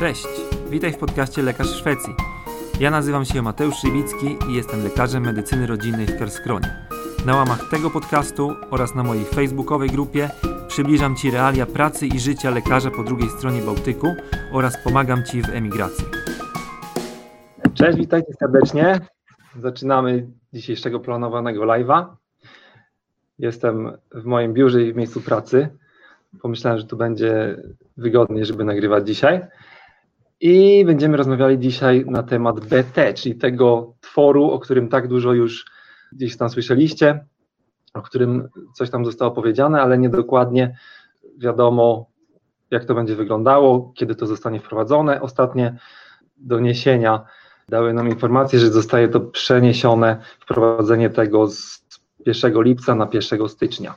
Cześć, witaj w podcaście Lekarz Szwecji. Ja nazywam się Mateusz Szybicki i jestem lekarzem medycyny rodzinnej w Kerskronie. Na łamach tego podcastu oraz na mojej facebookowej grupie przybliżam Ci realia pracy i życia lekarza po drugiej stronie Bałtyku oraz pomagam Ci w emigracji. Cześć, witajcie serdecznie. Zaczynamy dzisiejszego planowanego live'a. Jestem w moim biurze i w miejscu pracy. Pomyślałem, że tu będzie wygodniej, żeby nagrywać dzisiaj. I będziemy rozmawiali dzisiaj na temat BT, czyli tego tworu, o którym tak dużo już gdzieś tam słyszeliście, o którym coś tam zostało powiedziane, ale niedokładnie wiadomo, jak to będzie wyglądało, kiedy to zostanie wprowadzone. Ostatnie doniesienia dały nam informację, że zostaje to przeniesione, wprowadzenie tego z 1 lipca na 1 stycznia.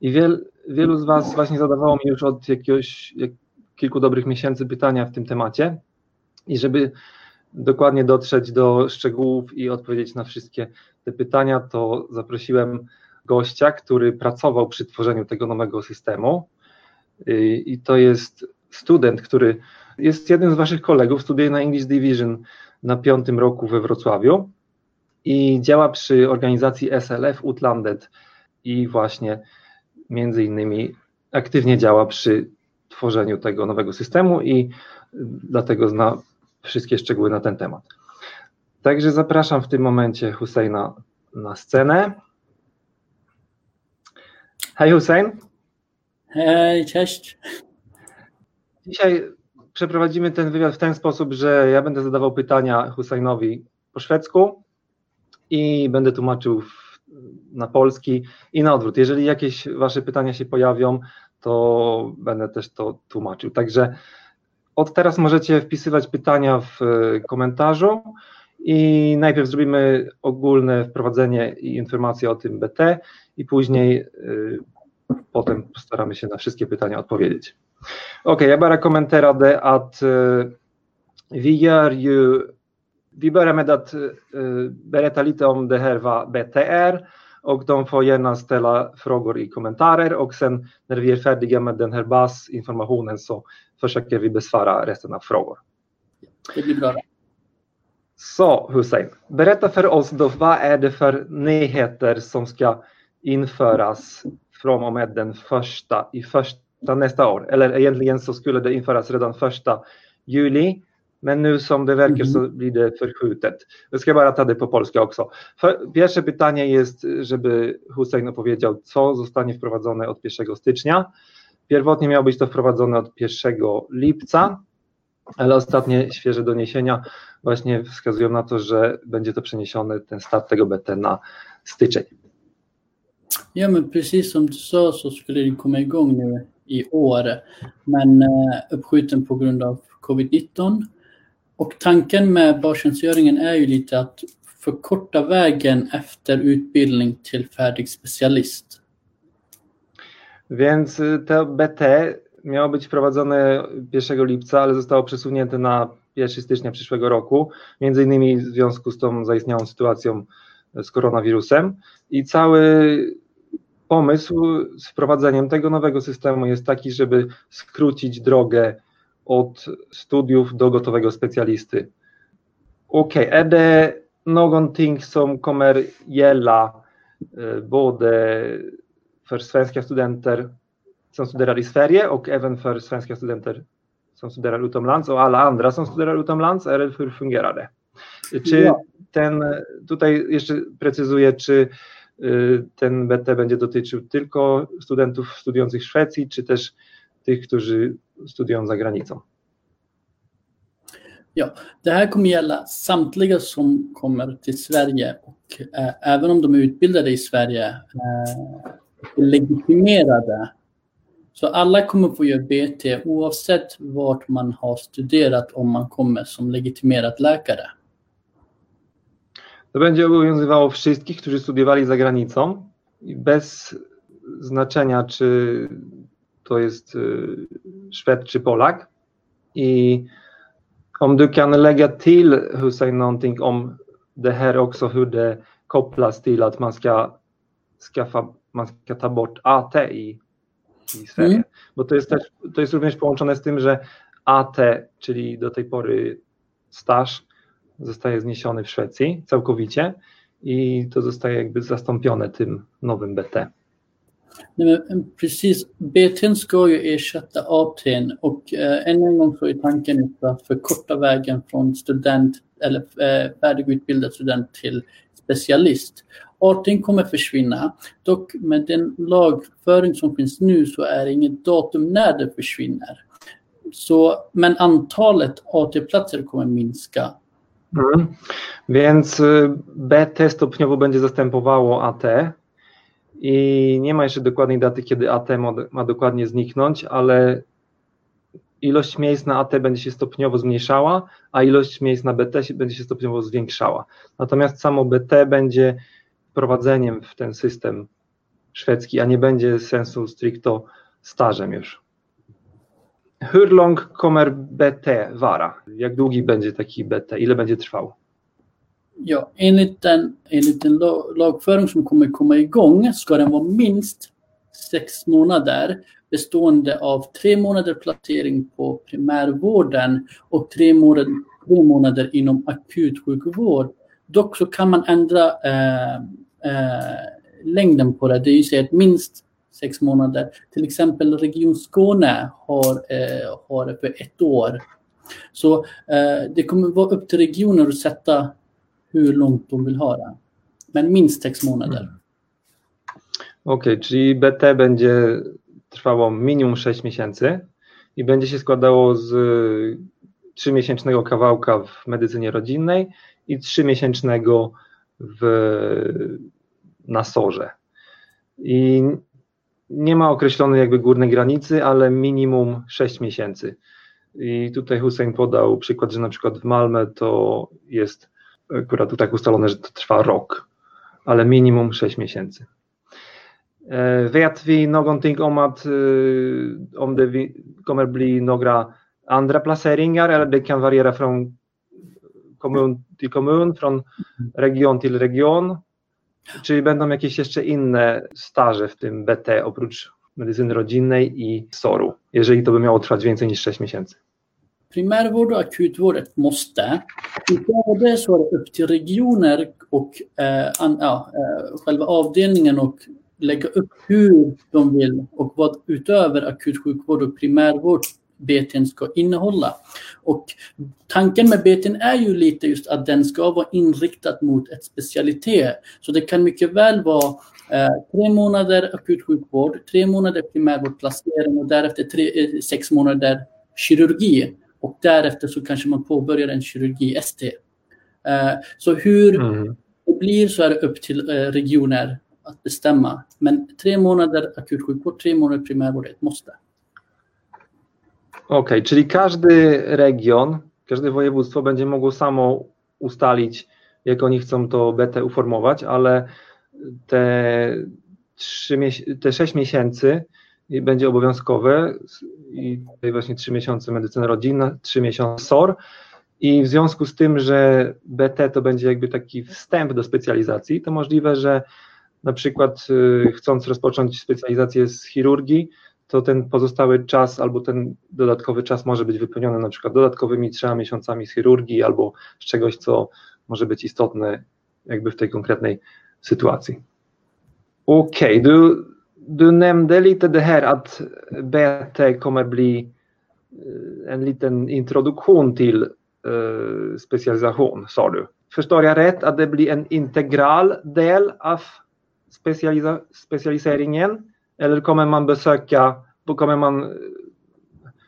I wiel, wielu z Was właśnie zadawało mi już od jakiegoś jak, kilku dobrych miesięcy pytania w tym temacie. I żeby dokładnie dotrzeć do szczegółów i odpowiedzieć na wszystkie te pytania, to zaprosiłem gościa, który pracował przy tworzeniu tego nowego systemu. I to jest student, który jest jednym z Waszych kolegów, studiuje na English Division na piątym roku we Wrocławiu i działa przy organizacji SLF Utlandet i właśnie między innymi aktywnie działa przy tworzeniu tego nowego systemu i dlatego zna wszystkie szczegóły na ten temat. Także zapraszam w tym momencie Husseina na scenę. Hej Hussein. Hej, cześć. Dzisiaj przeprowadzimy ten wywiad w ten sposób, że ja będę zadawał pytania Husseinowi po szwedzku i będę tłumaczył na polski i na odwrót. Jeżeli jakieś Wasze pytania się pojawią, to będę też to tłumaczył. Także od teraz możecie wpisywać pytania w komentarzu i najpierw zrobimy ogólne wprowadzenie i informacje o tym BT i później y, potem postaramy się na wszystkie pytania odpowiedzieć. Okay, jag bara kommenterar det att uh, vi gör ju, vi börjar med uh, berätta och de får gärna ställa frågor i kommentarer och sen när vi är färdiga med den här basinformationen så försöker vi besvara resten av frågor. Det blir bra. Så Hussein, berätta för oss då vad är det för nyheter som ska införas från och med den första i första nästa år? Eller egentligen så skulle det införas redan första juli men nu som det verkar mm. så blir det förskjutet. Jag ska bara ta det på polska också. Pierwsze pytanie jest, żeby Hussein opowiedział, co zostanie wprowadzone od 1 stycznia. Pierwotnie miało być to wprowadzone od 1 lipca, ale ostatnie świeże doniesienia właśnie wskazują na to, że będzie to przeniesione, ten start tego BT na styczeń. Ja, men precis som du sa så skulle den komma igång nu i år, men uppskjuten på grund av covid-19. Och tanken med bastjänstgöringen är ju lite att förkorta vägen efter utbildning till färdig specialist. Więc y, to BT miało być wprowadzone 1 lipca, ale zostało przesunięte na 1 stycznia przyszłego roku, między innymi w związku z tą zaistniałą sytuacją z koronawirusem i cały pomysł z wprowadzeniem tego nowego systemu jest taki, żeby skrócić drogę od studiów do gotowego specjalisty. Okej, okay. är det någonting som kommer gälla eh, både för svenska studenter som studerar i Sverige och även för svenska studenter som studerar utomlands och alla andra som studerar utomlands, eller hur fungerar det? Czy ten, tutaj jeszcze precyzuję, czy y, ten BT będzie dotyczył tylko studentów studiujących w Szwecji, czy też tych, którzy studiują za granicą? Ja, det här kommer gälla samtliga som kommer till Sverige och eh, även om de är utbildade i Sverige, eh, legitimerade så alla kommer få göra BT oavsett vart man har studerat om man kommer som legitimerad läkare. To będzie obowiązywało wszystkich, którzy studiowali za granicą, bez znaczenia, czy to jest Szwed czy Polak. I om du kan lägga till Hussein någonting om det här också, hur det kopplas till att man ska skaffa, man ska ta bort AT i i Sverige. Mm. Bo to jest, też, to jest również połączone z tym, że AT, czyli do tej pory staż, zostaje zniesiony w Szwecji całkowicie i to zostaje jakby zastąpione tym nowym BT. Nej, men precis, BTn ska ju ersätta ATn och eh, än en gång så är tanken att förkorta vägen från student eller eh, färdigutbildad student till specialist. ATn kommer försvinna, dock med den lagföring som finns nu så är det inget datum när det försvinner. Så, men antalet AT-platser kommer minska. Mm. Więc eh, y, BT stopniowo będzie zastępowało AT i nie ma jeszcze dokładnej daty, kiedy AT ma, ma dokładnie zniknąć, ale ilość miejsc na AT będzie się stopniowo zmniejszała, a ilość miejsc na BT będzie się stopniowo zwiększała. Natomiast samo BT będzie wprowadzeniem w ten system szwedzki, a nie będzie sensu stricto stażem już. Hur lång kommer BT vara? Jak długi będzie taki BT? Ile będzie trwał? Ja, enligt den, enligt den lagföring som kommer komma igång ska den vara minst sex månader bestående av tre månader placering på primärvården och tre månader, tre månader inom akutsjukvård. Dock så kan man ändra eh, eh, längden på det. Det är säga att minst sex månader. Till exempel Region Skåne har, eh, har det för ett år. Så eh, det kommer vara upp till regioner att sätta hur långt de vill ha det. Men minst sex månader. Mm. Okej, okay, czyli BT będzie trwało minimum 6 miesięcy i będzie się składało z 3-miesięcznego kawałka w medycynie rodzinnej i 3-miesięcznego w nasorze. I nie ma określonej jakby górnej granicy, ale minimum 6 miesięcy. I tutaj Hussein podał przykład, że na przykład w Malmę to jest akurat tak ustalone, że to trwa rok, ale minimum 6 miesięcy. Vet vi någonting om att om det kommer bli några andra placeringar eller det kan variera från kommun till kommun, från region till region? Czyli będą jakieś jeszcze inne staże w tym BT oprócz medycyny rodzinnej i SOR-u, jeżeli to by miało trwać więcej niż 6 miesięcy? Primärvård och akutvård är ett måste. Utöver det så är det upp till regioner och eh, an, ja, eh, själva avdelningen och lägga upp hur de vill och vad utöver akutsjukvård och primärvård BTn ska innehålla. Och tanken med BTn är ju lite just att den ska vara inriktad mot ett specialitet. Så det kan mycket väl vara eh, tre månader akutsjukvård, tre månader primärvårdsplacering och därefter tre, eh, sex månader kirurgi. Och därefter så kanske man påbörjar en kirurgi-ST. Eh, så hur mm. det blir så är det upp till eh, regioner att bestämma. Men tre månader akutsjukvård, tre månader primärvård är ett måste. Okej, okay, czyli każdy region, każde województwo będzie mogło samo ustalić, jak oni chcą to BT uformować, ale te, 3, te 6 miesięcy będzie obowiązkowe i tutaj właśnie 3 miesiące medycyna rodzinna, 3 miesiące SOR i w związku z tym, że BT to będzie jakby taki wstęp do specjalizacji, to możliwe, że na przykład y, chcąc rozpocząć specjalizację z chirurgii, to ten pozostały czas albo ten dodatkowy czas może być wypełniony na przykład dodatkowymi trzema miesiącami z chirurgii albo z czegoś, co może być istotne jakby w tej konkretnej sytuacji. Okej, okay, du, du nämnde lite det här att BT kommer bli eh, en liten introduktion till uh, specialisation, sa du. Förstår jag rätt att det blir en integral del av specialisa specialiseringen eller kommer man besöka, kommer man eh,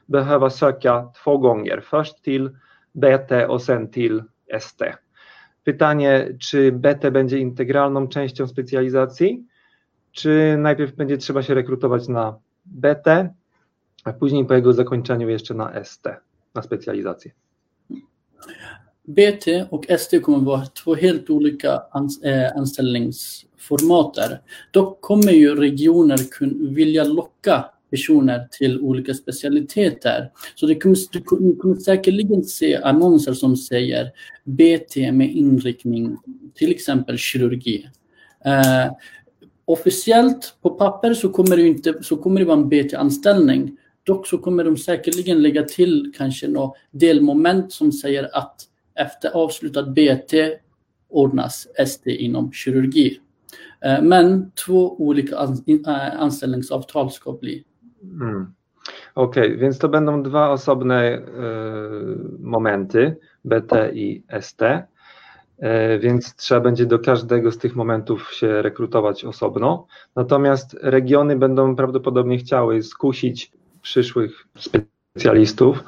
behöva söka två gånger, först till BT och sen till ST. Pytanie, czy BT będzie integralną częścią specjalizacji, czy najpierw będzie trzeba się rekrutować na BT, a później po jego zakończeniu jeszcze na ST, na specjalizację. BT och ST kommer vara två helt olika eh, anställningsformater. Dock kommer ju regioner kun, vilja locka personer till olika specialiteter. Så det kommer, du kommer säkerligen se annonser som säger BT med inriktning till exempel kirurgi. Eh, Officiellt på papper så kommer det, inte, så kommer det vara en BT-anställning. Dock så kommer de säkerligen lägga till kanske något delmoment som säger att efter avslutat BT ordnas ST inom kirurgi. Eh, men två olika eh, anställningsavtal ska bli. Mm. Okej, okay, więc to będą dwa osobne eh, y, momenty, BT i ST, więc trzeba będzie do każdego z tych momentów się rekrutować osobno. Natomiast regiony będą prawdopodobnie chciały skusić przyszłych specjalistów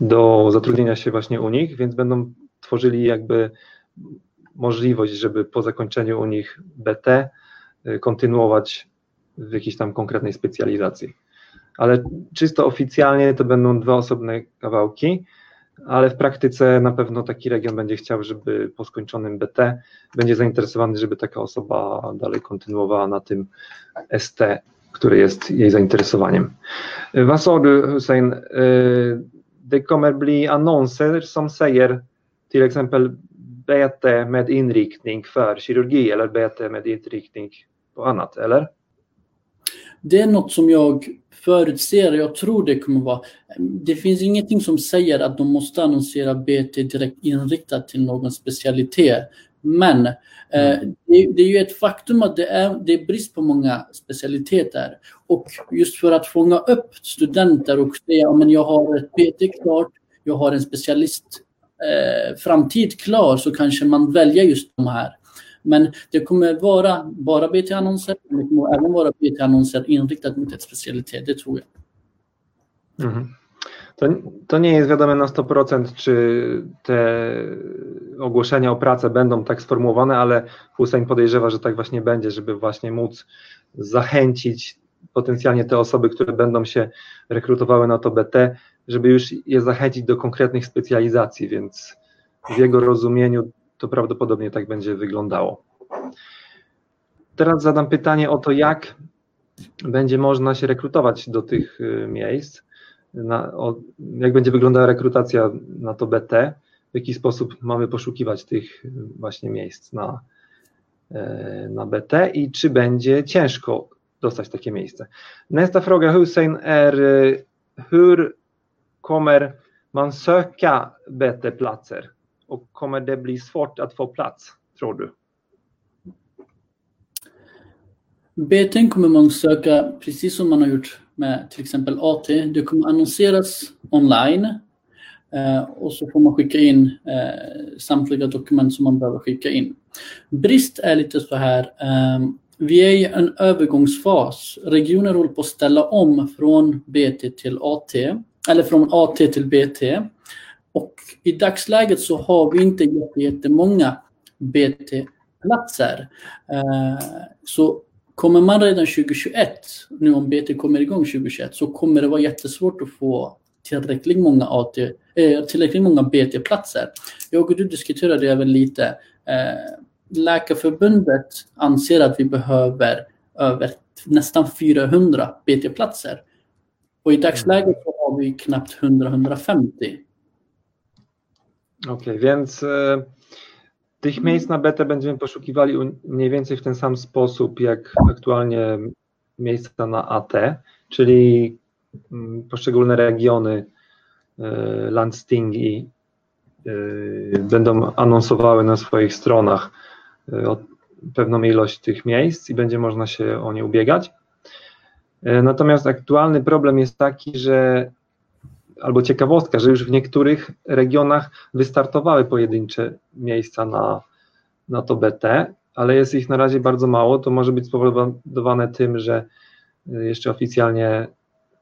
do zatrudnienia się właśnie u nich, więc będą tworzyli jakby możliwość, żeby po zakończeniu u nich BT y, kontynuować w jakiejś tam konkretnej specjalizacji. Ale czysto oficjalnie to będą dwa osobne kawałki, ale w praktyce na pewno taki region będzie chciał, żeby po skończonym BT będzie zainteresowany, żeby taka osoba dalej kontynuowała na tym ST, który jest jej zainteresowaniem. Sa du Hussein? Det kommer bli annonser som säger till exempel BT med inriktning för kirurgi eller BT med inriktning på annat, eller? Det är något som jag förutser, jag tror det kommer vara. Det finns ingenting som säger att de måste annonsera BT direkt inriktat till någon specialitet. Men eh, mm. det, det, är ju ett faktum att det är, det är brist på många specialiteter. Och just för att fånga upp studenter och säga att jag har ett BT klart, jag har en specialist eh, framtid klar så kanske man väljer just de här. Men det kommer vara bara BT-annonser, det kommer även vara BT-annonser inriktat mot ett det tror jag. Mhm. To, to, nie jest wiadome na 100%, czy te ogłoszenia o pracę będą tak sformułowane, ale Hussein podejrzewa, że tak właśnie będzie, żeby właśnie móc zachęcić potencjalnie te osoby, które będą się rekrutowały na to BT, żeby już je zachęcić do konkretnych specjalizacji, więc w jego rozumieniu to prawdopodobnie tak będzie wyglądało. Teraz zadam pytanie o to, jak będzie można się rekrutować do tych y, miejsc, na, o, jak będzie wyglądała rekrutacja na to BT, w jaki sposób mamy poszukiwać tych y, właśnie miejsc na, e, na BT i czy będzie ciężko dostać takie miejsce. Nästa fråga Hussein är y, hur kommer man söka BT-platser och kommer det bli svårt att få plats, tror du? BT kommer man söka precis som man har gjort med till exempel AT. Det kommer annonseras online eh, och så får man skicka in eh, samtliga dokument som man behöver skicka in. Brist är lite så här, eh, vi är i en övergångsfas. Regioner håller på att ställa om från BT till AT eller från AT till BT. Och i dagsläget så har vi inte jättemånga BT-platser. Eh, så kommer man redan 2021, nu om BT kommer igång 2021, så kommer det vara jättesvårt att få tillräckligt många, AT, eh, tillräckligt många BT-platser. Jag och du diskuterade även lite. Eh, Läkarförbundet anser att vi behöver över nästan 400 BT-platser. Och i dagsläget så har vi knappt 100-150. Okej, okay, więc e, tych miejsc na betę będziemy poszukiwali mniej więcej w ten sam sposób, jak aktualnie miejsca na AT, czyli mm, poszczególne regiony, e, landstingi e, będą anonsowały na swoich stronach pewną ilość tych miejsc i będzie można się o nie ubiegać. Natomiast aktualny problem jest taki, że albo ciekawostka, że już w niektórych regionach wystartowały pojedyncze miejsca na, na to BT, ale jest ich na razie bardzo mało. To może być spowodowane tym, że e, jeszcze oficjalnie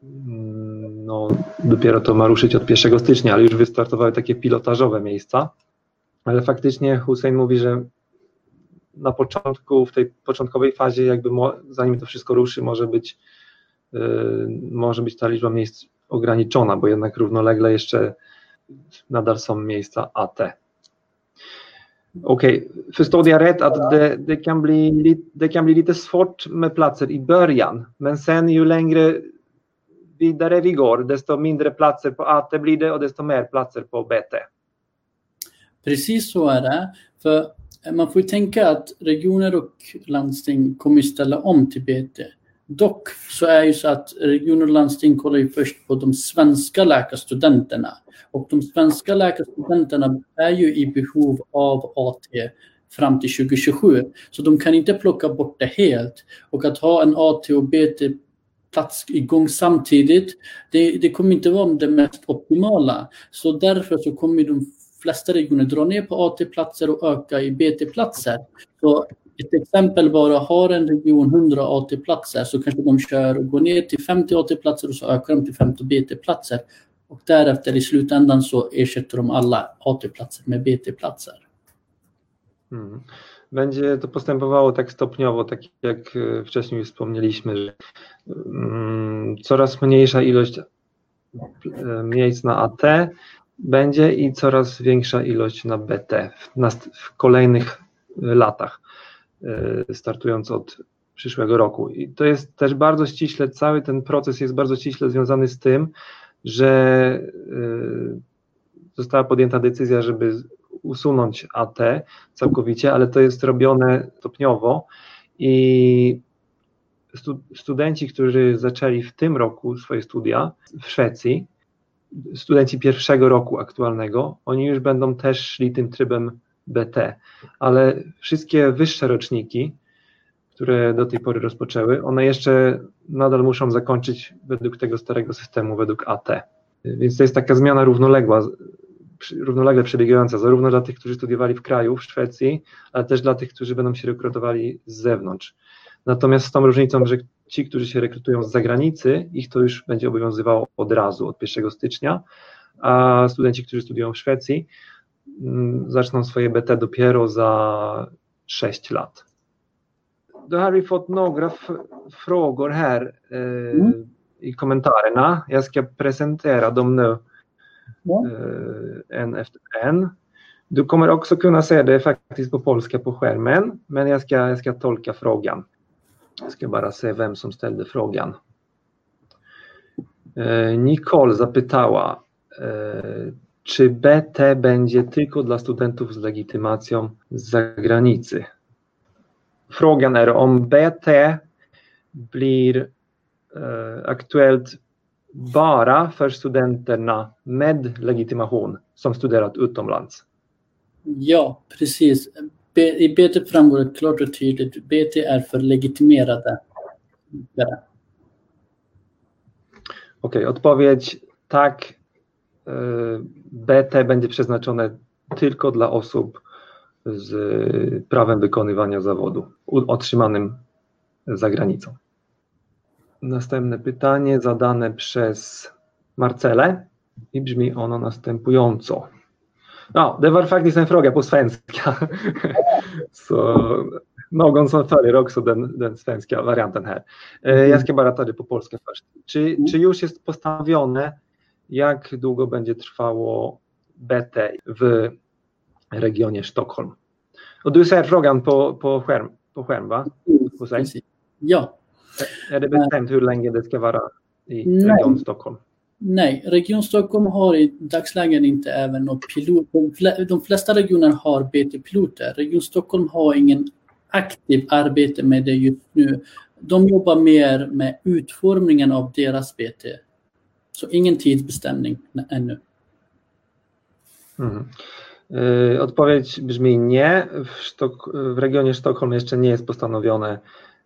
mm, no, dopiero to ma ruszyć od 1 stycznia, ale już wystartowały takie pilotażowe miejsca. Ale faktycznie Hussein mówi, że na początku, w tej początkowej fazie, jakby zanim to wszystko ruszy, może być Y, może być ta liczba miejsc ograniczona, bo jednak równolegle jeszcze nadal są miejsca AT. Okej, okay. förstod jag rätt att det, det, kan bli, det kan bli lite svårt med platser i början, men sen ju längre vidare vi går, desto mindre platser på AT blir det och desto mer platser på BT. Precis så är det. För man får ju tänka att regioner och landsting kommer ställa om till BT. Dock så är ju så att regioner och landsting kollar ju först på de svenska läkarstudenterna. Och de svenska läkarstudenterna är ju i behov av AT fram till 2027. Så de kan inte plocka bort det helt. Och att ha en AT och BT plats igång samtidigt, det, det kommer inte vara det mest optimala. Så därför så kommer de flesta regioner dra ner på AT-platser och öka i BT-platser. Så ett exempel bara, har en region 100 AT-platser så kanske de kör och går ner till 50 AT-platser och så ökar de till 50 BT-platser. Och därefter i slutändan så ersätter de alla AT-platser med BT-platser. Hmm. Będzie to postępowało tak stopniowo, tak jak e, wcześniej wspomnieliśmy, że mm, coraz mniejsza ilość e, miejsc na AT będzie i coraz większa ilość na BT w, kolejnych latach, startując od przyszłego roku. I to jest też bardzo ściśle, cały ten proces jest bardzo ściśle związany z tym, że została podjęta decyzja, żeby usunąć AT całkowicie, ale to jest robione stopniowo i studenci, którzy zaczęli w tym roku swoje studia w Szwecji, studenci pierwszego roku aktualnego, oni już będą też szli tym trybem BT, ale wszystkie wyższe roczniki, które do tej pory rozpoczęły, one jeszcze nadal muszą zakończyć według tego starego systemu, według AT. Więc to jest taka zmiana równoległa równolegle przebiegająca, zarówno dla tych, którzy studiowali w kraju, w Szwecji, ale też dla tych, którzy będą się rekrutowali z zewnątrz. Natomiast z tą różnicą, że ci, którzy się rekrutują z zagranicy, ich to już będzie obowiązywało od razu, od 1 stycznia, a studenci, którzy studiują w Szwecji, zaczną swoje BT dopiero za 6 lat. Då har vi fått några frågor här eh, mm. i kommentarerna. Jag ska presentera dem nu. Ja. Eh, en efter en. Du kommer också kunna se det faktiskt på polska på skärmen, men jag ska, jag ska tolka frågan. Jag ska bara se vem som ställde frågan. Eh, Nicole zapytała, eh, czy BT będzie tylko dla studentów z legitymacją z zagranicy? Frågan är om BT blir aktuellt bara för studenterna med legitimation som studerat utomlands? Ja, precis. I BT framgår det klart och tydligt. BT är för legitimerade. Okej, okay, odpowiedź tak. BT będzie przeznaczone tylko dla osób z prawem wykonywania zawodu otrzymanym za granicą. Następne pytanie zadane przez Marcelę i brzmi ono następująco. Ja, det var faktiskt en fråga på svenska. Så någon som följer också den, den svenska varianten här. Eh, jag ska bara. Czy, czy już jest postawione, jak długo będzie trwało BT w regionie Stockholm? Och du ser frågan på, på, skärm, på skärm, va? Ja, är det bestämt hur länge det ska vara i Nej. Region Stockholm? Nej, Region Stockholm har i dagsläget inte även något pilot. De flesta regioner har BT-piloter. Region Stockholm har ingen aktiv arbete med det just nu. De jobbar mer med utformningen av deras BT. Så ingen tidsbestämning ännu. Mm. Odpowiedź brzmi nie. W, Sztok w regionie Sztokholm jeszcze nie jest postanowione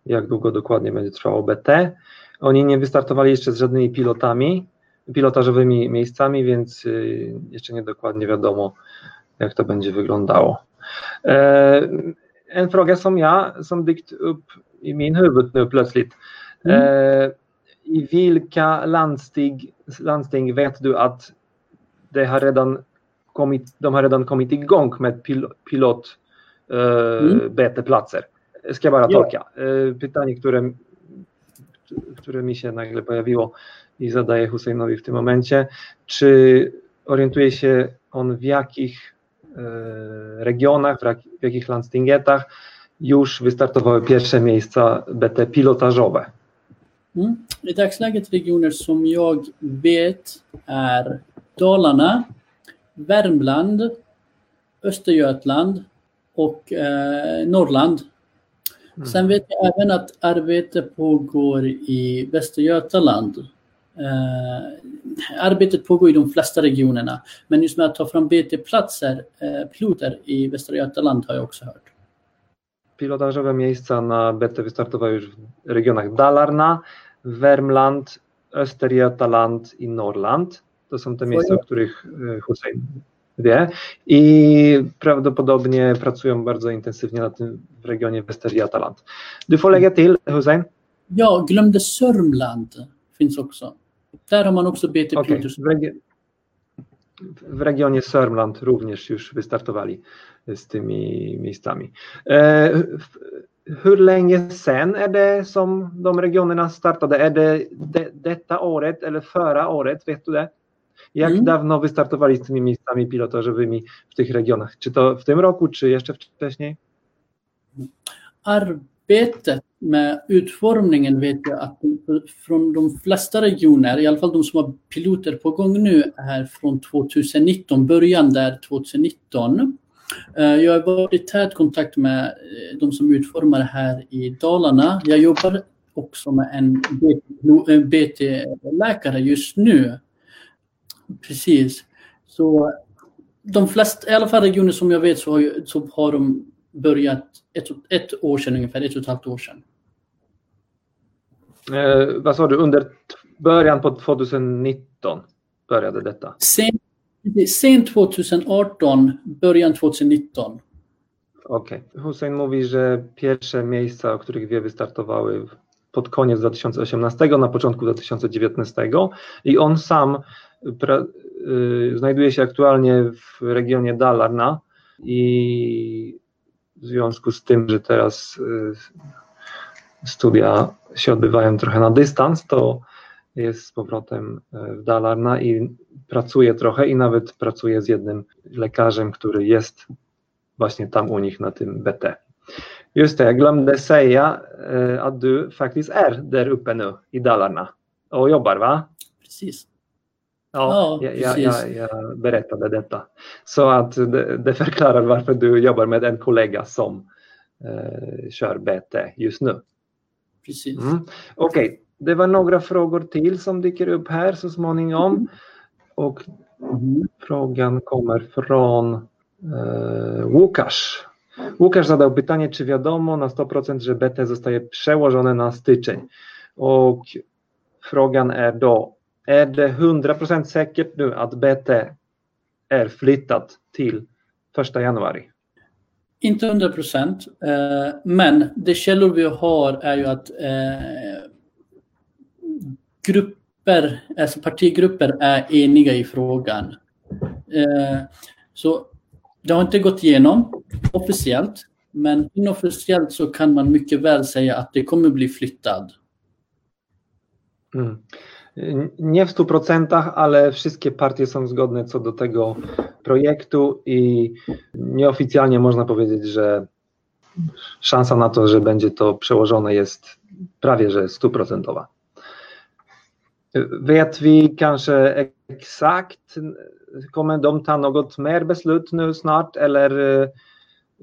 jak długo dokładnie będzie trwało BT. Oni nie wystartowali jeszcze z żadnymi pilotami, pilotażowymi miejscami, więc y, jeszcze nie dokładnie wiadomo, jak to będzie wyglądało. En fråga som jag, som dykt upp i min huvud nu plötsligt. Mm. I vilka landsting, landsting vet du att det har redan kommit, de har redan kommit igång med pil, pilot eh, mm. Ska bara tolka. E, pytanie, które, które mi się nagle pojawiło i zadaję Husseinowi w tym momencie. Czy orientuje się on w jakich e, regionach, w jakich landstingetach już wystartowały pierwsze miejsca BT pilotażowe? Mm. I dagsläget regioner som jag vet är Dalarna, Värmland, Östergötland och eh, Norrland. Mm. Sen vet jag även att arbete pågår i Västra Götaland. Eh, arbetet pågår i de flesta regionerna, men just med att ta fram BT-platser, eh, piloter i Västra Götaland har jag också hört. Pilotażowe miejsca na BT wystartowały już w regionach Dalarna, Värmland, Östergötland i Norrland. To są te miejsca, o których e, Hussein wie. I prawdopodobnie pracują bardzo intensywnie na tym w regionie Västergötland. Du får lägga till, Hussein. Ja, glömde Sörmland finns också. Där har man också BT okay. w, regi w regionie Sörmland również już wystartowali z tymi miejscami. E, hur länge sen är det som de regionerna startade? Är det de, detta året eller förra året? Vet du det? Jak mm. dawno wystartowali z tymi miejscami pilotażowymi w tych regionach? Czy to w tym roku, czy jeszcze wcześniej? Arbetet med utformningen vet jag att från de flesta regioner, i alla fall de som har piloter på gång nu, är från 2019, början där 2019. Eh, jag har varit i tät kontakt med eh, de som utformar det här i Dalarna. Jag jobbar också med en BT-läkare just nu Precis. Så de flesta, i alla fall regioner som jag vet så har, så har de börjat ett, ett år sedan ungefär, ett och ett halvt år sedan. Eh, vad sa du, under början på 2019 började detta? Sen, sen 2018, början 2019. Okej. Okay. Hussein mówi, że pierwsze miejsca, o których wie, wystartowały pod koniec 2018, na początku 2019 i on sam pra, y, znajduje się aktualnie w regionie Dalarna i w związku z tym, że teraz y, studia się odbywają trochę na dystans, to jest z powrotem y, w Dalarna i pracuje trochę i nawet pracuje z jednym lekarzem, który jest właśnie tam u nich na tym BT. Just det, jag glömde säga att du faktiskt är där uppe nu i Dalarna och jobbar va? Precis. Ja, ja jag, jag, jag, berättade detta. Så att det, det, förklarar varför du jobbar med en kollega som eh, kör BT just nu. Precis. Mm. Okej, okay. Det var några frågor till som dyker upp här så småningom. Mm. Och frågan kommer från eh, Łukasz. Łukasz zadał pytanie, czy wiadomo na 100% że BT zostaje przełożone na styczeń. Och frågan är då, Är det 100% säkert nu att BT är flyttat till 1 januari? Inte 100 procent, eh, men det källor vi har är ju att eh, grupper, alltså partigrupper är eniga i frågan. Eh, så det har inte gått igenom officiellt, men inofficiellt så kan man mycket väl säga att det kommer bli flyttad. Mm. Nie w 100%, ale wszystkie partie są zgodne co do tego projektu i nieoficjalnie można powiedzieć, że szansa na to, że będzie to przełożone jest prawie że stuprocentowa. Vet vi kanske exakt, kommer de ta något mer beslut nu snart eller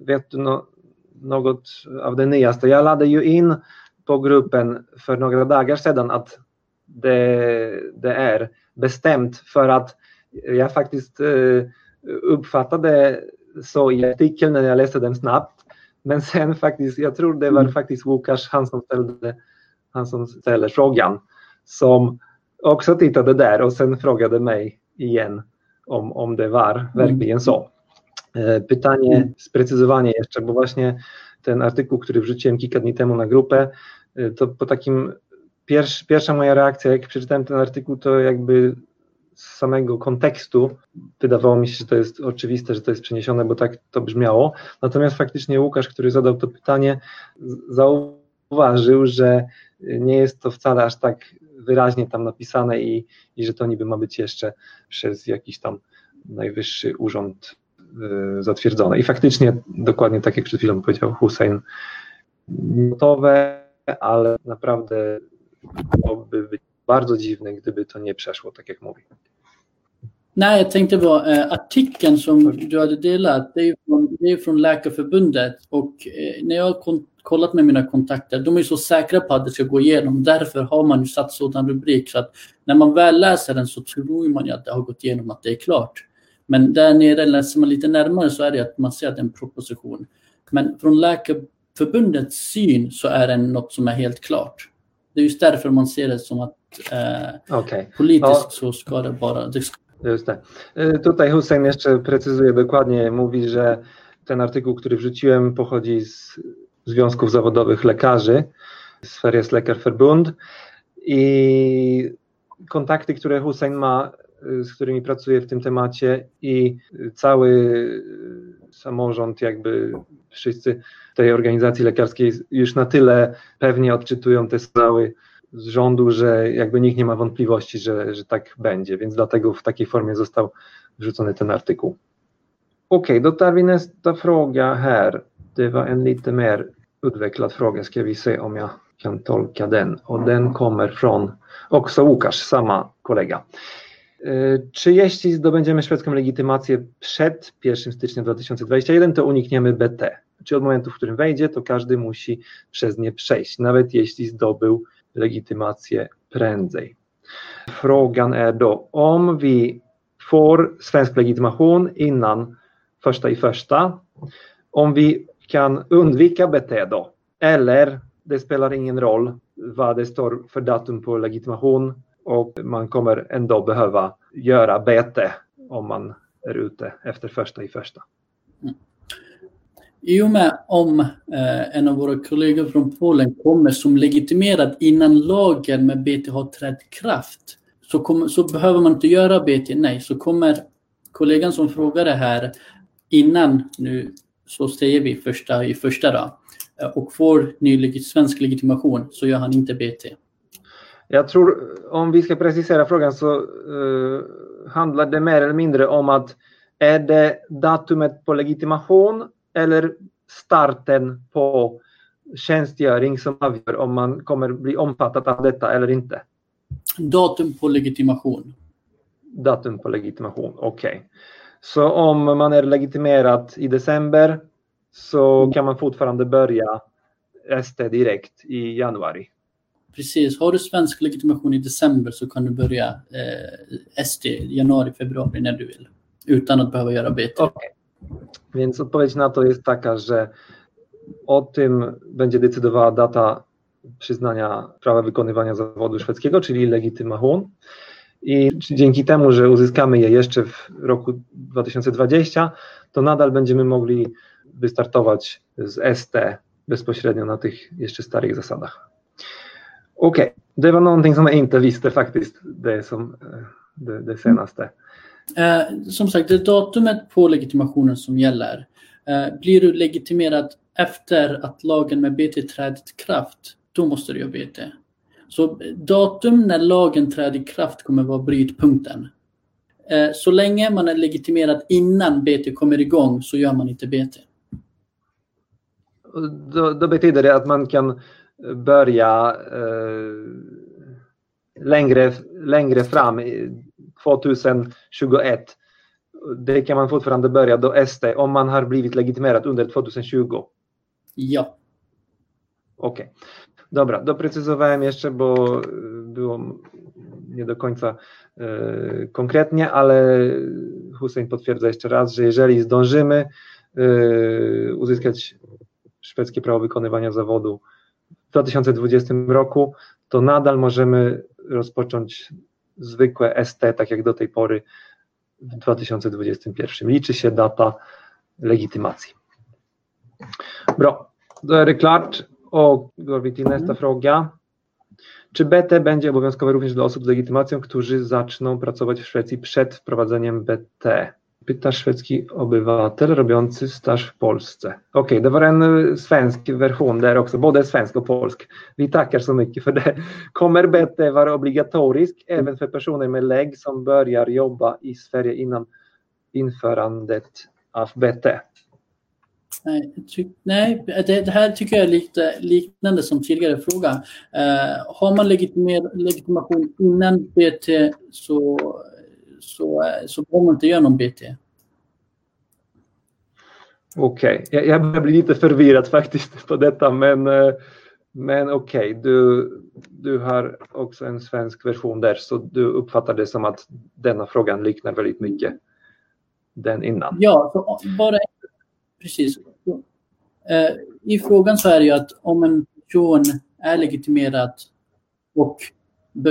vet du no, något av det nyaste? Jag laddade ju in på gruppen för några dagar sedan att det, det är bestämt för att jag faktiskt eh, uppfattade så i artikeln när jag läste den snabbt. Men sen faktiskt, jag tror det var mm. faktiskt Łukasz, han som ställde, han som ställer frågan, som också tittade där och sen frågade mig igen om, om det var mm. verkligen så. E, pytanie, mm. sprecyzowanie jeszcze, bo właśnie ten artykuł, który wrzuciłem kilka dni temu na grupę, e, to po takim pierwsza moja reakcja, jak przeczytałem ten artykuł, to jakby z samego kontekstu wydawało mi się, że to jest oczywiste, że to jest przeniesione, bo tak to brzmiało. Natomiast faktycznie Łukasz, który zadał to pytanie, zauważył, że nie jest to wcale aż tak wyraźnie tam napisane i, i że to niby ma być jeszcze przez jakiś tam najwyższy urząd y, zatwierdzone. I faktycznie dokładnie tak jak przed chwilą powiedział Hussein, gotowe, ale naprawdę byłoby być bardzo dziwne, gdyby to nie przeszło, tak jak mówi. Nej, jag tänkte på eh, artikeln som du hade delat. Det är från, det är från Läkarförbundet och eh, när jag kollat med mina kontakter. De är så säkra på att det ska gå igenom. Därför har man ju satt sådan rubrik så att när man väl läser den så tror man ju att det har gått igenom, att det är klart. Men där nere läser man lite närmare så är det att man ser att det är en proposition. Men från Läkarförbundets syn så är det något som är helt klart. Det är just därför man ser det som att eh, Okej. politiskt Ja. så ska det bara... Det ska, Just det. Y, Tutaj Hussein jeszcze precyzuje dokładnie, mówi, że ten artykuł, który wrzuciłem, pochodzi z związków zawodowych lekarzy, z Läkarförbund i kontakty, które Hussein ma, y, z którymi pracuje w tym temacie i cały y, samorząd, jakby wszyscy tej organizacji lekarskiej już na tyle pewnie odczytują te sygnały z rządu, że jakby nikt nie ma wątpliwości, że, że tak będzie, więc dlatego w takiej formie został wrzucony ten artykuł. Okej, då tar vi nästa. Det var en lite mer utvecklad fråga, ska vi se om jag kan tolka den. Och den kommer från också Łukasz, sama kolega. E, Czy jeśli zdobędziemy szwedzką legitymację przed 1 stycznia 2021, to unikniemy BT? Czy od momentu, w którym wejdzie, to każdy musi przez nie przejść, nawet jeśli zdobył legitymację prędzej? Frågan är då om vi får svensk legitimation innan första i första, om vi kan undvika BT då, eller det spelar ingen roll vad det står för datum på legitimation och man kommer ändå behöva göra BT om man är ute efter första i första. I och med om eh, en av våra kollegor från Polen kommer som legitimerad innan lagen med BT har trätt i kraft så, kommer, så behöver man inte göra BT. Nej, så kommer kollegan som frågade här innan nu så säger vi första i första då eh, och får ny svensk legitimation så gör han inte BT. Jag tror, om vi ska precisera frågan så eh, handlar det mer eller mindre om att är det datumet på legitimation eller starten på tjänstgöring som avgör om man kommer bli omfattad av detta eller inte? Datum på legitimation. Datum på legitimation, okej. Så om man är legitimerad i december så kan man fortfarande börja ST direkt i januari. Precis, har du svensk legitimation i december så kan du börja eh, ST i januari, februari när du vill. Utan att behöva göra BT. Okej. Więc odpowiedź na to jest taka, że o tym będzie decydowała data przyznania prawa wykonywania zawodu szwedzkiego, czyli legitymation. I dzięki temu, że uzyskamy je jeszcze w roku 2020, to nadal będziemy mogli wystartować z ST bezpośrednio na tych jeszcze starych zasadach. Okej, det var någonting som jag inte visste faktiskt, som eh, det, det senaste. Som sagt, det är datumet på legitimationen som gäller. Eh, blir du legitimerad efter att lagen med BT trädit kraft, då måste du göra BT. Så datum när lagen träder i kraft kommer vara brytpunkten. Eh, så länge man är legitimerad innan BT kommer igång så gör man inte BT. Då, då betyder det att man kan börja eh, längre, längre fram, i 2021. Det kan man fortfarande börja då ST om man har blivit legitimerad under 2020. Ja. Okej. Dobra, doprecyzowałem jeszcze, bo y, było nie do końca y, konkretnie, ale Hussein potwierdza jeszcze raz, że jeżeli zdążymy y, uzyskać szwedzkie prawo wykonywania zawodu w 2020 roku, to nadal możemy rozpocząć zwykłe ST, tak jak do tej pory w 2021. Liczy się data legitymacji. Bra, då är. Och går vi till nästa fråga. Czy BT będzie obowiązkowe również dla osób z legitymacją, którzy zaczną pracować w Szwecji przed wprowadzeniem BT? Pyta szwedzki obywatel robiący staż w Polsce. Okej, det var en svensk version där också, både svensk och polsk. Vi tackar så mycket för det. Kommer BT vara obligatorisk även för personer med lägg som börjar jobba i Sverige innan införandet av BT? Nej, ty, nej det, det här tycker jag är lite liknande som tidigare fråga. Eh, har man legitimer, legitimation innan BT så, så, så behöver man inte göra någon BT. Okej, okay. jag, jag börjar bli lite förvirrad faktiskt på detta, men, eh, men okej, okay. du, du har också en svensk version där, så du uppfattar det som att denna frågan liknar väldigt mycket den innan? Ja, bara precis. Eh, I frågan så är det ju att om en person är legitimerad och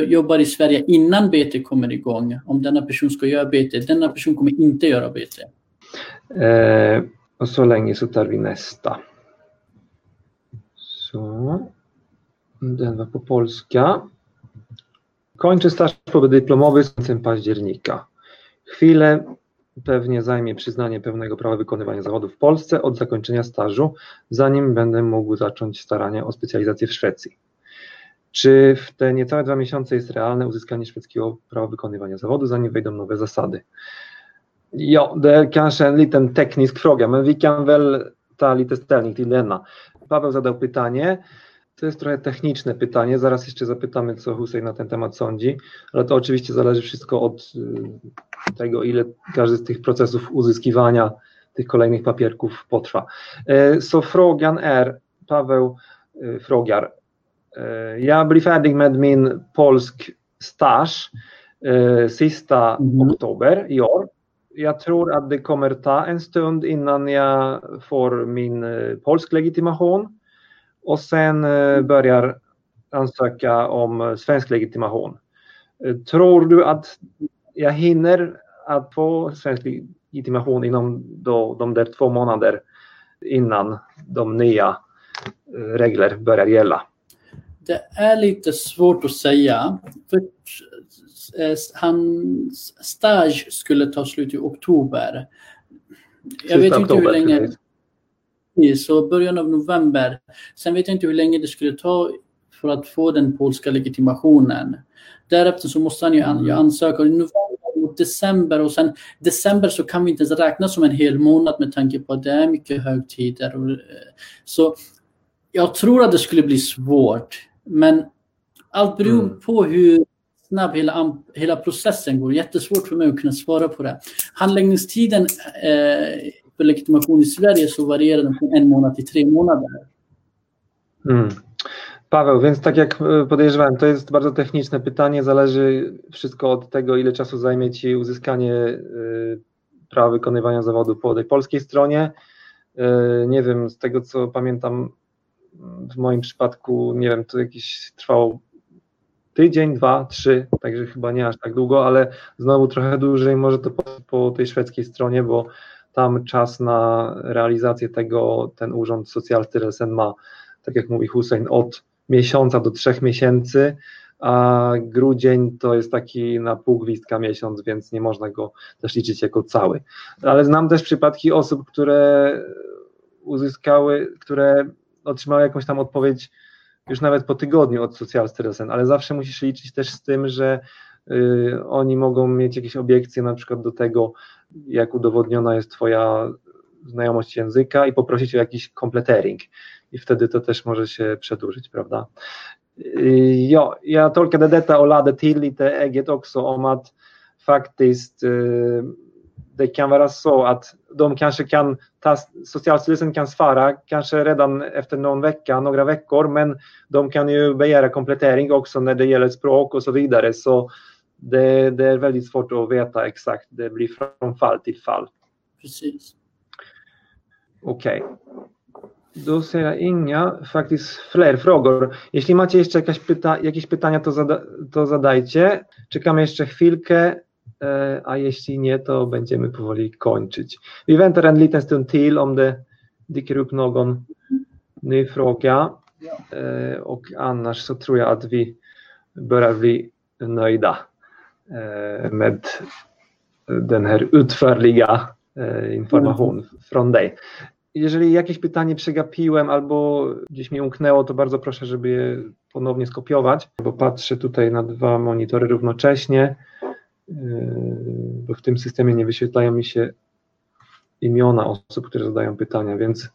jobbar i Sverige innan BT kommer igång, om denna person ska göra BT, denna person kommer inte göra BT. Eh, och så länge så tar vi nästa. Så. Den var på polska. Kończy staż podyplomowy z końcem października. Chwilę pewnie zajmie przyznanie pełnego prawa wykonywania zawodu w Polsce od zakończenia stażu, zanim będę mógł zacząć starania o specjalizację w Szwecji. Czy w te niecałe dwa miesiące jest realne uzyskanie szwedzkiego prawa wykonywania zawodu, zanim wejdą nowe zasady? Ja, det är kanske en liten teknisk fråga, men vi kan väl ta lite ställning till denna. Paweł zadał pytanie. To jest trochę techniczne pytanie. Zaraz jeszcze zapytamy, co Hussein na ten temat sądzi, ale to oczywiście zależy wszystko od y, tego, ile każdy z tych procesów uzyskiwania tych kolejnych papierków potrwa. E, so frågan är, Paweł y, frågar, e, jag blir färdig med min polsk staż e, sista mm. oktober i år jag tror att det kommer ta en stund innan jag får min eh, polsk legitimation och sen eh, börjar ansöka om eh, svensk legitimation. Tror du att jag hinner att få svensk legitimation inom då, de där två månader innan de nya regler börjar gälla? Det är lite svårt att säga. För Eh, hans stage skulle ta slut i oktober. Jag vet inte hur länge. Så början av november. Sen vet jag inte hur länge det skulle ta för att få den polska legitimationen. Därefter så måste han ju an ansöka. I november och december och sen december så kan vi inte ens räkna som en hel månad med tanke på att det är mycket högtider. Eh, så jag tror att det skulle bli svårt. Men allt beror mm. på hur snabb hela, hela processen går. Jättesvårt för mig att kunna svara på det. Handläggningstiden eh, för legitimation i Sverige så varierar den från en månad till tre månader. Mm. Paweł, więc tak jak e, podejrzewałem, to jest bardzo techniczne pytanie, zależy wszystko od tego, ile czasu zajmie Ci uzyskanie y, prawa wykonywania zawodu po tej polskiej stronie. Y, nie wiem, z tego co pamiętam, w moim przypadku, nie wiem, to jakieś trwało tydzień, dwa, trzy, także chyba nie aż tak długo, ale znowu trochę dłużej może to po, po tej szwedzkiej stronie, bo tam czas na realizację tego ten urząd Socjalstyrelsen ma, tak jak mówi Hussein, od miesiąca do trzech miesięcy, a grudzień to jest taki na pół gwizdka miesiąc, więc nie można go też liczyć jako cały. Ale znam też przypadki osób, które uzyskały, które otrzymały jakąś tam odpowiedź już nawet po tygodniu od Socjalstyrelsen, ale zawsze musisz liczyć też z tym, że oni mogą mieć jakieś obiekcje na przykład do tego, jak udowodniona jest Twoja znajomość języka i poprosić o jakiś kompletering i wtedy to też może się przedłużyć, prawda? Ja, jag tolkade detta och lade till lite eget också om att faktiskt det kan vara så att de kanske kan, ta, Socialstyrelsen kan svara kanske redan efter någon vecka, några veckor, men de kan ju begära komplettering också när det gäller språk och så vidare. Så det, det är väldigt svårt att veta exakt, det blir från fall till fall. Precis. Okej. Okay. Då ser jag inga faktiskt fler frågor. Jeśli macie jeszcze jakieś, pyta jakieś pytania, to, zada to zadajcie. Czekamy jeszcze chwilkę. E, a jeśli nie, to będziemy powoli kończyć. Vi väntar en liten stund till om det dyker upp någon ny fråga e, och annars så tror jag att vi börjar bli nöjda med den här utförliga information från dig. Jeżeli jakieś pytanie przegapiłem albo gdzieś mi umknęło, to bardzo proszę, żeby je ponownie skopiować, bo patrzę tutaj na dwa monitory równocześnie. Yy, bo w tym systemie nie wyświetlają mi się imiona osób, które zadają pytania, więc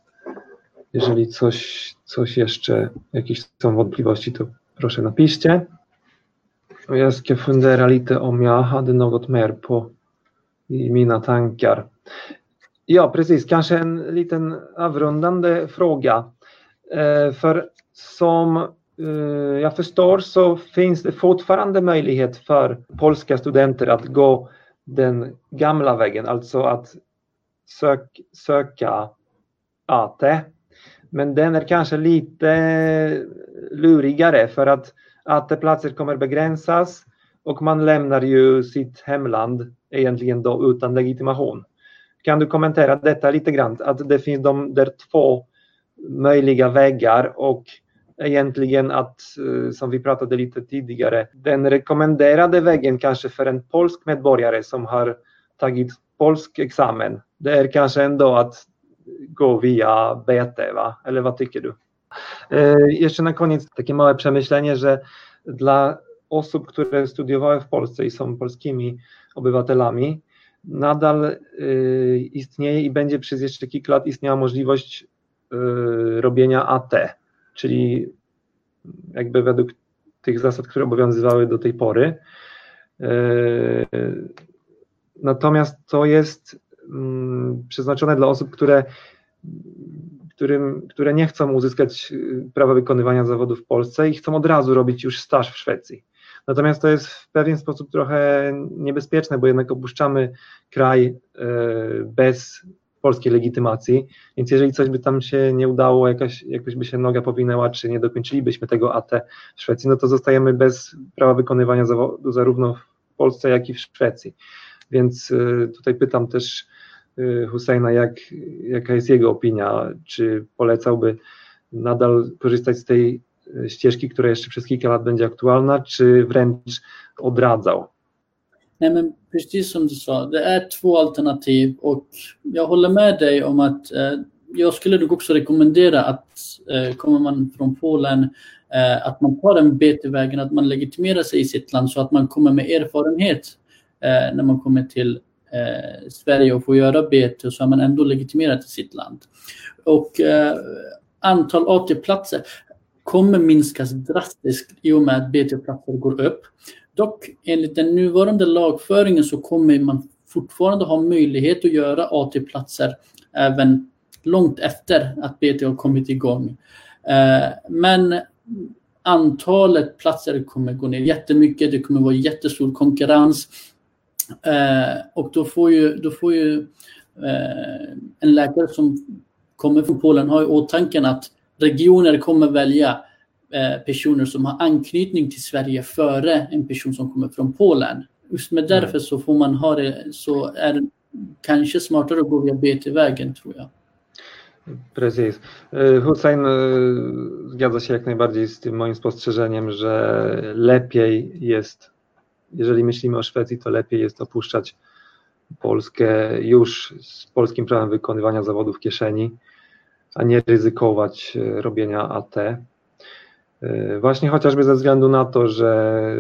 jeżeli coś, coś jeszcze, jakieś są wątpliwości, to proszę napiszcie. Jag ska fundera lite om jag hade något mer på i mina tankar. Ja, precis. Kanske en liten avrundande fråga. Eh, för som eh, jag förstår så finns det fortfarande möjlighet för polska studenter att gå den gamla vägen, alltså att sök, söka AT. Men den är kanske lite lurigare för att att platser kommer begränsas och man lämnar ju sitt hemland egentligen då utan legitimation. Kan du kommentera detta lite grann? Att det finns de där två möjliga vägar och egentligen att, eh, som vi pratade lite tidigare, den rekommenderade vägen kanske för en polsk medborgare som har tagit polsk examen, det är kanske ändå att gå via BT, va? Eller vad tycker du? E, jeszcze na koniec takie małe przemyślenie, że dla osób, które studiowały w Polsce i są polskimi obywatelami, nadal y, istnieje i będzie przez jeszcze kilka lat istniała możliwość y, robienia AT, czyli jakby według tych zasad, które obowiązywały do tej pory. Natomiast to jest mm, przeznaczone dla osób, które, którym, które nie chcą uzyskać prawa wykonywania zawodu w Polsce i chcą od razu robić już staż w Szwecji. Natomiast to jest w pewien sposób trochę niebezpieczne, bo jednak opuszczamy kraj e, bez polskiej legitymacji, więc jeżeli coś by tam się nie udało, jakaś, jakoś by się noga powinęła, czy nie dokończylibyśmy tego AT w Szwecji, no to zostajemy bez prawa wykonywania zawodu zarówno w Polsce, jak i w Szwecji. Więc e, tutaj pytam też Husseina, jak, jaka jest jego opinia, czy polecałby nadal korzystać z tej ścieżki, która jeszcze przez kilka lat będzie aktualna, czy wręcz odradzał? Nej men precis som du sa, det är två alternativ och jag håller med dig om att eh, jag skulle nog också rekommendera att eh, kommer man från Polen eh, att man tar den BT-vägen, att man legitimerar sig i sitt land så att man kommer med erfarenhet eh, när man kommer till eh, Sverige och får göra BT så är man ändå legitimerad i sitt land. Och eh, antal AT-platser, kommer minskas drastiskt i och med att BT-platser går upp. Dock enligt den nuvarande lagföringen så kommer man fortfarande ha möjlighet att göra AT-platser även långt efter att BT har kommit igång. Eh, men antalet platser kommer gå ner jättemycket. Det kommer vara jättestor konkurrens. Eh, och då får ju, då får ju eh, en läkare som kommer från Polen ha i åtanke att regioner kommer välja eh, personer som har anknytning till Sverige före en person som kommer från Polen. Just med därför så får man ha det, så är det kanske smartare att gå via BT-vägen tror jag. Precis. E, Hussein e, zgadza się jak najbardziej z tym moim spostrzeżeniem, że lepiej jest, jeżeli myślimy o Szwecji, to lepiej jest opuszczać Polskę już z polskim prawem wykonywania zawodów w kieszeni, a nie ryzykować e, robienia AT. E, właśnie chociażby ze względu na to, że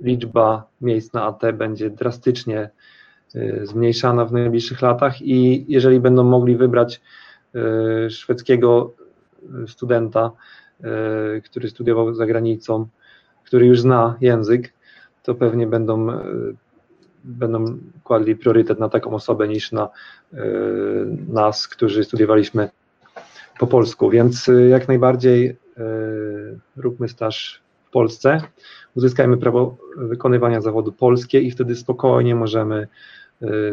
liczba miejsc na AT będzie drastycznie e, zmniejszana w najbliższych latach i jeżeli będą mogli wybrać szwedzkiego studenta, który studiował za granicą, który już zna język, to pewnie będą będą kładli priorytet na taką osobę niż na e, nas, którzy studiowaliśmy po polsku. Więc e, jak najbardziej e, róbmy staż w Polsce, uzyskajmy prawo wykonywania zawodu polskie i wtedy spokojnie możemy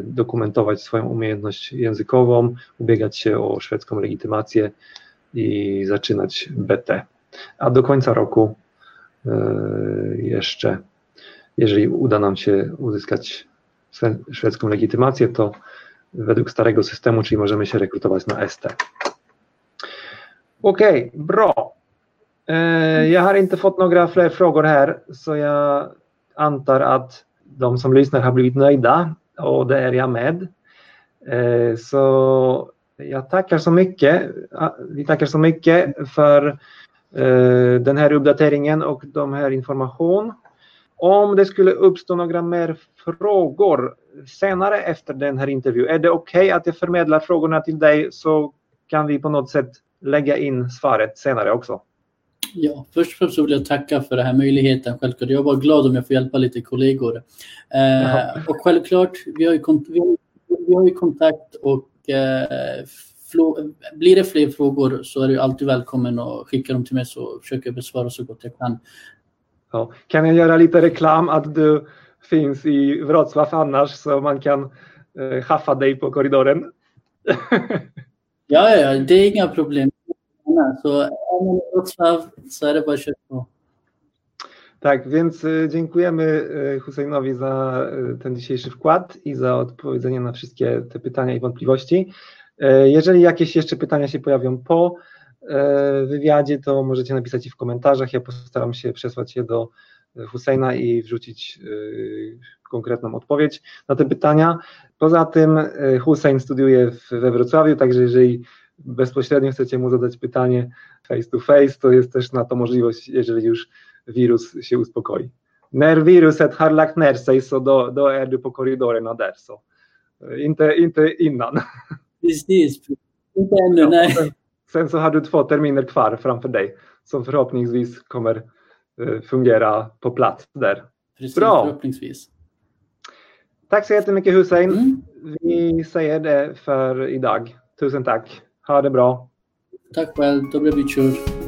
dokumentować swoją umiejętność językową, ubiegać się o szwedzką legitymację i zaczynać BT. A do końca roku jeszcze jeżeli uda nam się uzyskać szwedzką legitymację, to według starego systemu, czyli możemy się rekrutować na ST. Okej, okay, bra. Eh, jag har inte fått några fler frågor här, så jag antar att de som lyssnar har blivit nöjda och det är jag med. Eh, så jag tackar så mycket. Vi tackar så mycket för eh, den här uppdateringen och de här information. Om det skulle uppstå några mer frågor senare efter den här intervjun, är det okej okay att jag förmedlar frågorna till dig så kan vi på något sätt lägga in svaret senare också? Ja, först och främst vill jag tacka för den här möjligheten. Självklart. Jag var glad om jag får hjälpa lite kollegor. Eh, och självklart, vi har, ju, vi har ju kontakt och eh, blir det fler frågor så är du alltid välkommen att skicka dem till mig så försöker jag besvara så gott jag kan. Ja. Kan jag göra lite reklam att du finns i Wrocław annars så man kan eh, haffa dig på korridoren? ja, ja, det är inga problem. Så är man i Wrocław så är det bara att köra på. Tak, więc e, dziękujemy e, Husseinowi za e, ten dzisiejszy wkład i za odpowiedzenie na wszystkie te pytania i wątpliwości. Jeżeli jakieś jeszcze pytania się pojawią po wywiadzie, to możecie napisać je w komentarzach. Ja postaram się przesłać je do Husseina i wrzucić konkretną odpowiedź na te pytania. Poza tym Hussein studiuje we Wrocławiu, także jeżeli bezpośrednio chcecie mu zadać pytanie face to face, to jest też na to możliwość, jeżeli już wirus się uspokoi. När viruset har lagt ner sig så då, då är du på där. Så. Inte, inte innan. Precis, inte ännu, nej. Sen, så har du två terminer kvar framför dig som förhoppningsvis kommer uh, fungera på plats där. Precis, Bra! Förhoppningsvis. Tack så jättemycket Hussein. Mm. Vi säger det för idag. Tusen tack. Ha det bra. Tack själv. Dobry wieczór.